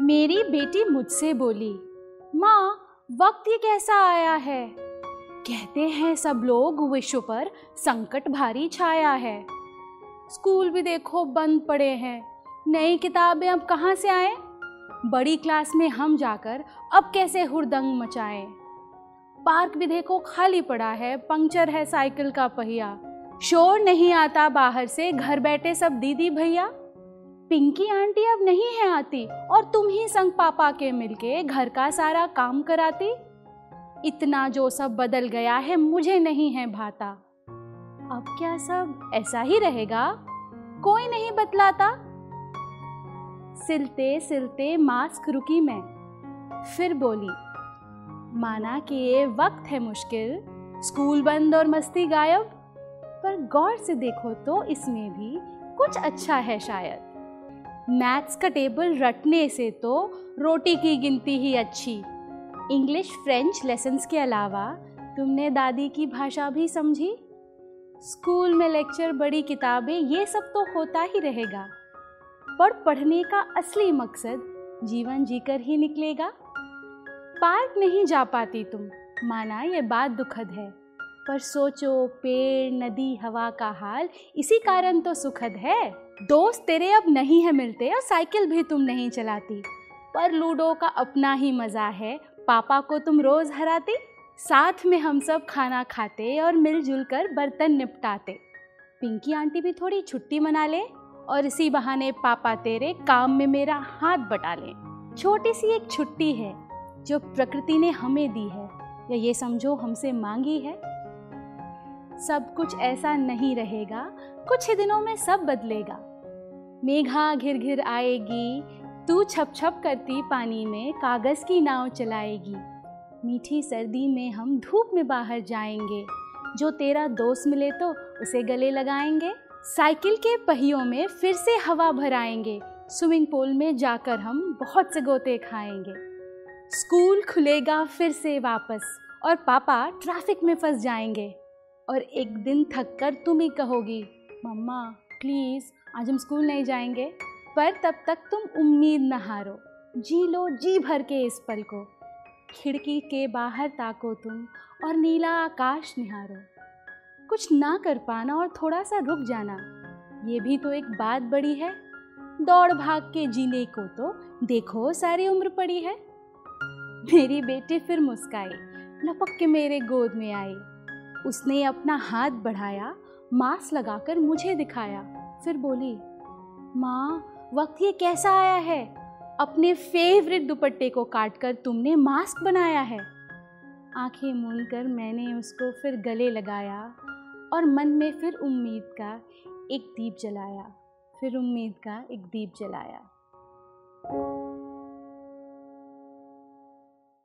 मेरी बेटी मुझसे बोली, माँ, वक्त ये कैसा आया है? कहते हैं सब लोग विश्व पर संकट भारी छाया है। स्कूल भी देखो बंद पड़े हैं। नई किताबें अब कहाँ से आए? बड़ी क्लास में हम जाकर अब कैसे हुरदंग मचाएँ? पार्क भी देखो खाली पड़ा है, पंक्चर है साइकिल का पहिया। शोर नहीं आता बाहर से, घर बैठे सब दीदी भैया। पिंकी आंटी अब नहीं है आती और तुम ही संग पापा के मिलके घर का सारा काम कराती? इतना जो सब बदल गया है, मुझे नहीं है भाता। अब क्या सब ऐसा ही रहेगा? कोई नहीं बतलाता। सिलते सिलते मास्क रुकी मैं। फिर बोली, माना कि ये वक्त है मुश्किल, स्कूल बंद और मस्ती गायब। पर गौर से देखो तो इसमें भी कुछ अच्छा है शायद। मैथ्स का टेबल रटने से तो रोटी की गिनती ही अच्छी। इंग्लिश, फ्रेंच लेसन्स के अलावा तुमने दादी की भाषा भी समझी? स्कूल में लेक्चर, बड़ी किताबें, ये सब तो होता ही रहेगा। पर पढ़ने का असली मकसद जीवन जीकर ही निकलेगा। पार्क नहीं जा पाती तुम, माना ये बात दुखद है। पर सोचो, पेड़, नदी, हवा का हाल, इसी कारण तो सुखद है। दोस्त तेरे अब नहीं है मिलते और साइकिल भी तुम नहीं चलाती। पर लूडो का अपना ही मज़ा है। पापा को तुम रोज़ हराती, साथ में हम सब खाना खाते और मिलजुल कर बर्तन निपटाते। पिंकी आंटी भी थोड़ी छुट्टी मना ले और इसी बहाने पापा तेरे काम में मेरा हाथ बटा ले। छोटी सी एक छुट्टी है जो प्रकृति ने हमें दी है। या ये समझो हमसे मांगी है सब कुछ ऐसा नहीं रहेगा, कुछ ही दिनों में सब बदलेगा। मेघा घिर घिर आएगी, तू छप छप करती पानी में, कागज़ की नाव चलाएगी। मीठी सर्दी में हम धूप में बाहर जाएँगे। जो तेरा दोस्त मिले तो उसे गले लगाएँगे। साइकिल के पहियों में फिर से हवा भराएँगे। स्विमिंग पूल में जाकर हम बहुत से गोते खाएँगे। स्कूल खुलेगा फिर से वापस और पापा ट्रैफ़िक में फंस जाएँगे। और एक दिन थक कर तुम ही कहोगी, मम्मा प्लीज़ आज हम स्कूल नहीं जाएँगे, पर तब तक तुम उम्मीद न हारो। जी लो जी भर के इस पल को। खिड़की के बाहर ताको तुम और नीला आकाश निहारो। कुछ ना कर पाना और थोड़ा सा रुक जाना, ये भी तो एक बात बड़ी है। दौड़ भाग के जीने को तो देखो सारी उम्र पड़ी है। मेरी बेटी फिर मुस्काई, लपक के मेरे गोद में आई। उसने अपना हाथ बढ़ाया, मास्क लगाकर मुझे दिखाया। फिर बोली, माँ, वक्त ये कैसा आया है? अपने फेवरेट दुपट्टे को काट कर तुमने मास्क बनाया है। आँखें मूंद कर मैंने उसको फिर गले लगाया और मन में फिर उम्मीद का एक दीप जलाया, फिर उम्मीद का एक दीप जलाया।